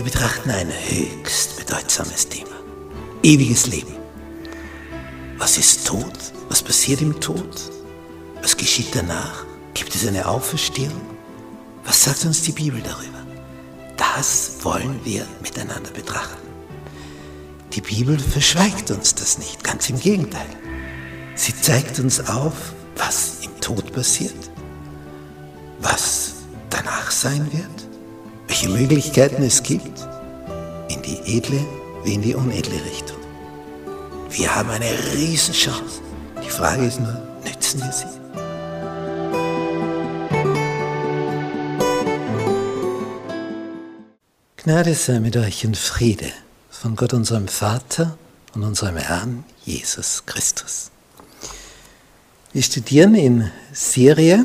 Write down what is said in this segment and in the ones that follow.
Wir betrachten ein höchst bedeutsames Thema. Ewiges Leben. Was ist Tod? Was passiert im Tod? Was geschieht danach? Gibt es eine Auferstehung? Was sagt uns die Bibel darüber? Das wollen wir miteinander betrachten. Die Bibel verschweigt uns das nicht, ganz im Gegenteil. Sie zeigt uns auf, was im Tod passiert, was danach sein wird, welche Möglichkeiten es gibt, in die edle wie in die unedle Richtung. Wir haben eine Riesenchance. Die Frage ist nur, nützen wir sie? Gnade sei mit euch und Friede von Gott unserem Vater und unserem Herrn Jesus Christus. Wir studieren in Serie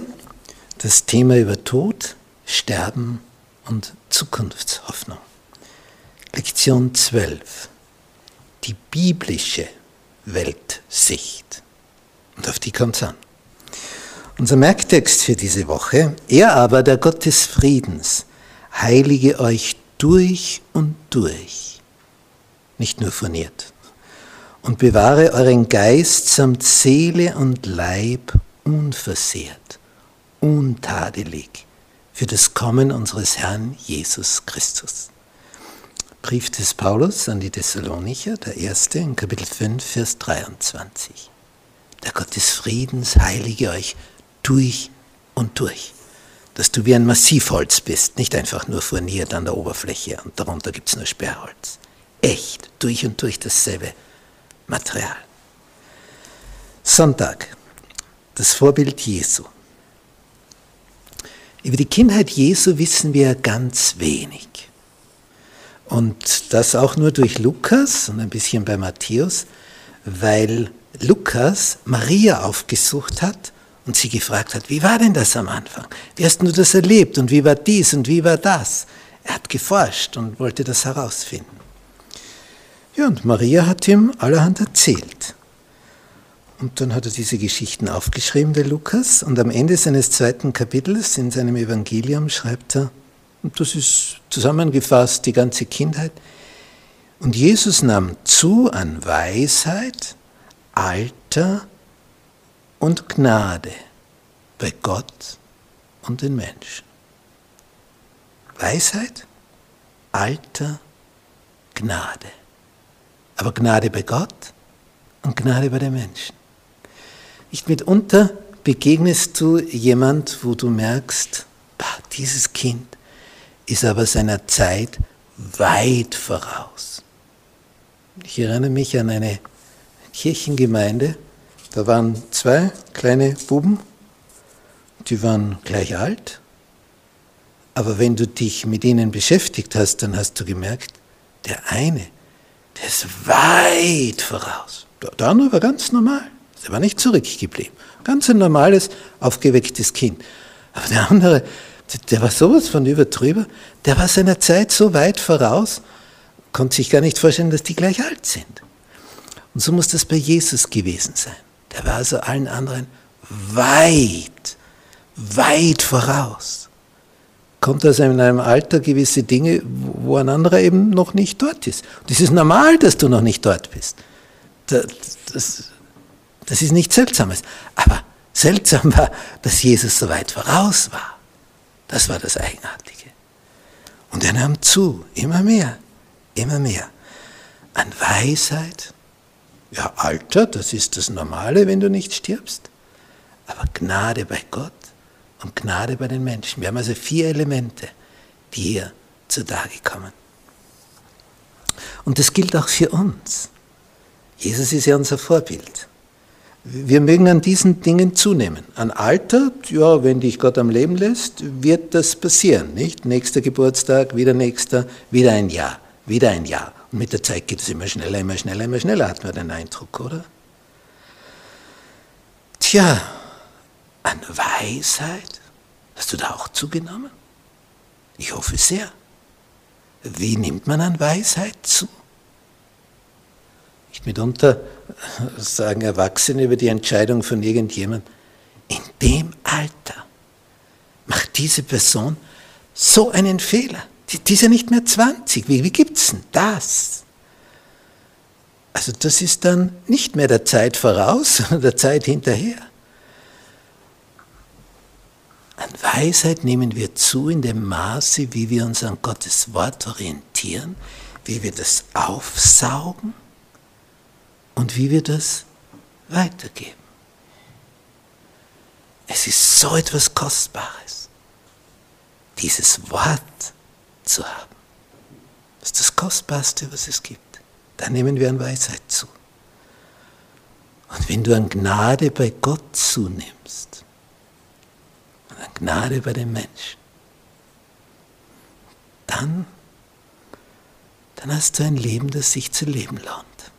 das Thema über Tod, Sterben und Zukunftshoffnung. Lektion 12. Die biblische Weltsicht. Und auf die kommt es an. Unser Merktext für diese Woche. Er aber, der Gott des Friedens, heilige euch durch und durch, nicht nur furniert, und bewahre euren Geist samt Seele und Leib unversehrt, untadelig für das Kommen unseres Herrn Jesus Christus. Brief des Paulus an die Thessalonicher, der erste, in Kapitel 5, Vers 23. Der Gott des Friedens heilige euch durch und durch dass du wie ein Massivholz bist, nicht einfach nur furniert an der Oberfläche und darunter gibt es nur Sperrholz. Echt, durch und durch dasselbe Material. Sonntag, das Vorbild Jesu. Über die Kindheit Jesu wissen wir ganz wenig. Und das auch nur durch Lukas und ein bisschen bei Matthäus, weil Lukas Maria aufgesucht hat und sie gefragt hat, wie war denn das am Anfang? Wie hast du das erlebt und wie war dies und wie war das? Er hat geforscht und wollte das herausfinden. Ja, und Maria hat ihm allerhand erzählt. Und dann hat er diese Geschichten aufgeschrieben, der Lukas, und am Ende seines zweiten Kapitels in seinem Evangelium schreibt er, und das ist zusammengefasst die ganze Kindheit, und Jesus nahm zu an Weisheit, Alter und Gnade bei Gott und den Menschen. Weisheit, Alter, Gnade. Aber Gnade bei Gott und Gnade bei den Menschen. Nicht mitunter begegnest du jemand, wo du merkst, dieses Kind ist aber seiner Zeit weit voraus. Ich erinnere mich an eine Kirchengemeinde, da waren zwei kleine Buben, die waren gleich alt, aber wenn du dich mit ihnen beschäftigt hast, dann hast du gemerkt, der eine, der ist weit voraus. Der andere war ganz normal, der war nicht zurückgeblieben. Ganz ein normales, aufgewecktes Kind. Aber der andere, der war sowas von übertrüber, der war seiner Zeit so weit voraus, konnte sich gar nicht vorstellen, dass die gleich alt sind. Und so muss das bei Jesus gewesen sein. Der war also allen anderen weit, weit voraus. Kommt also in einem Alter gewisse Dinge, wo ein anderer eben noch nicht dort ist. Und es ist normal, dass du noch nicht dort bist. Das, das, das ist nichts Seltsames. Aber seltsam war, dass Jesus so weit voraus war. Das war das Eigenartige. Und er nahm zu, immer mehr, immer mehr. An Weisheit, ja, Alter, das ist das Normale, wenn du nicht stirbst. Aber Gnade bei Gott und Gnade bei den Menschen. Wir haben also vier Elemente, die hier zutage kommen. Und das gilt auch für uns. Jesus ist ja unser Vorbild. Wir mögen an diesen Dingen zunehmen. An Alter, ja, wenn dich Gott am Leben lässt, wird das passieren, nicht? Nächster Geburtstag, wieder nächster, wieder ein Jahr, wieder ein Jahr. Und mit der Zeit geht es immer schneller, immer schneller, immer schneller, hat man den Eindruck, oder? Tja, an Weisheit hast du da auch zugenommen? Ich hoffe sehr. Wie nimmt man an Weisheit zu? Mitunter sagen Erwachsene über die Entscheidung von irgendjemandem, in dem Alter macht diese Person so einen Fehler. Die, die ist ja nicht mehr 20. Wie, wie gibt es denn das? Also das ist dann nicht mehr der Zeit voraus, sondern der Zeit hinterher. An Weisheit nehmen wir zu in dem Maße, wie wir uns an Gottes Wort orientieren, wie wir das aufsaugen und wie wir das weitergeben. Es ist so etwas Kostbares, dieses Wort zu haben. Das ist das Kostbarste, was es gibt. Da nehmen wir an Weisheit zu. Und wenn du an Gnade bei Gott zunimmst, und an Gnade bei den Menschen, dann, dann hast du ein Leben, das sich zu leben lohnt.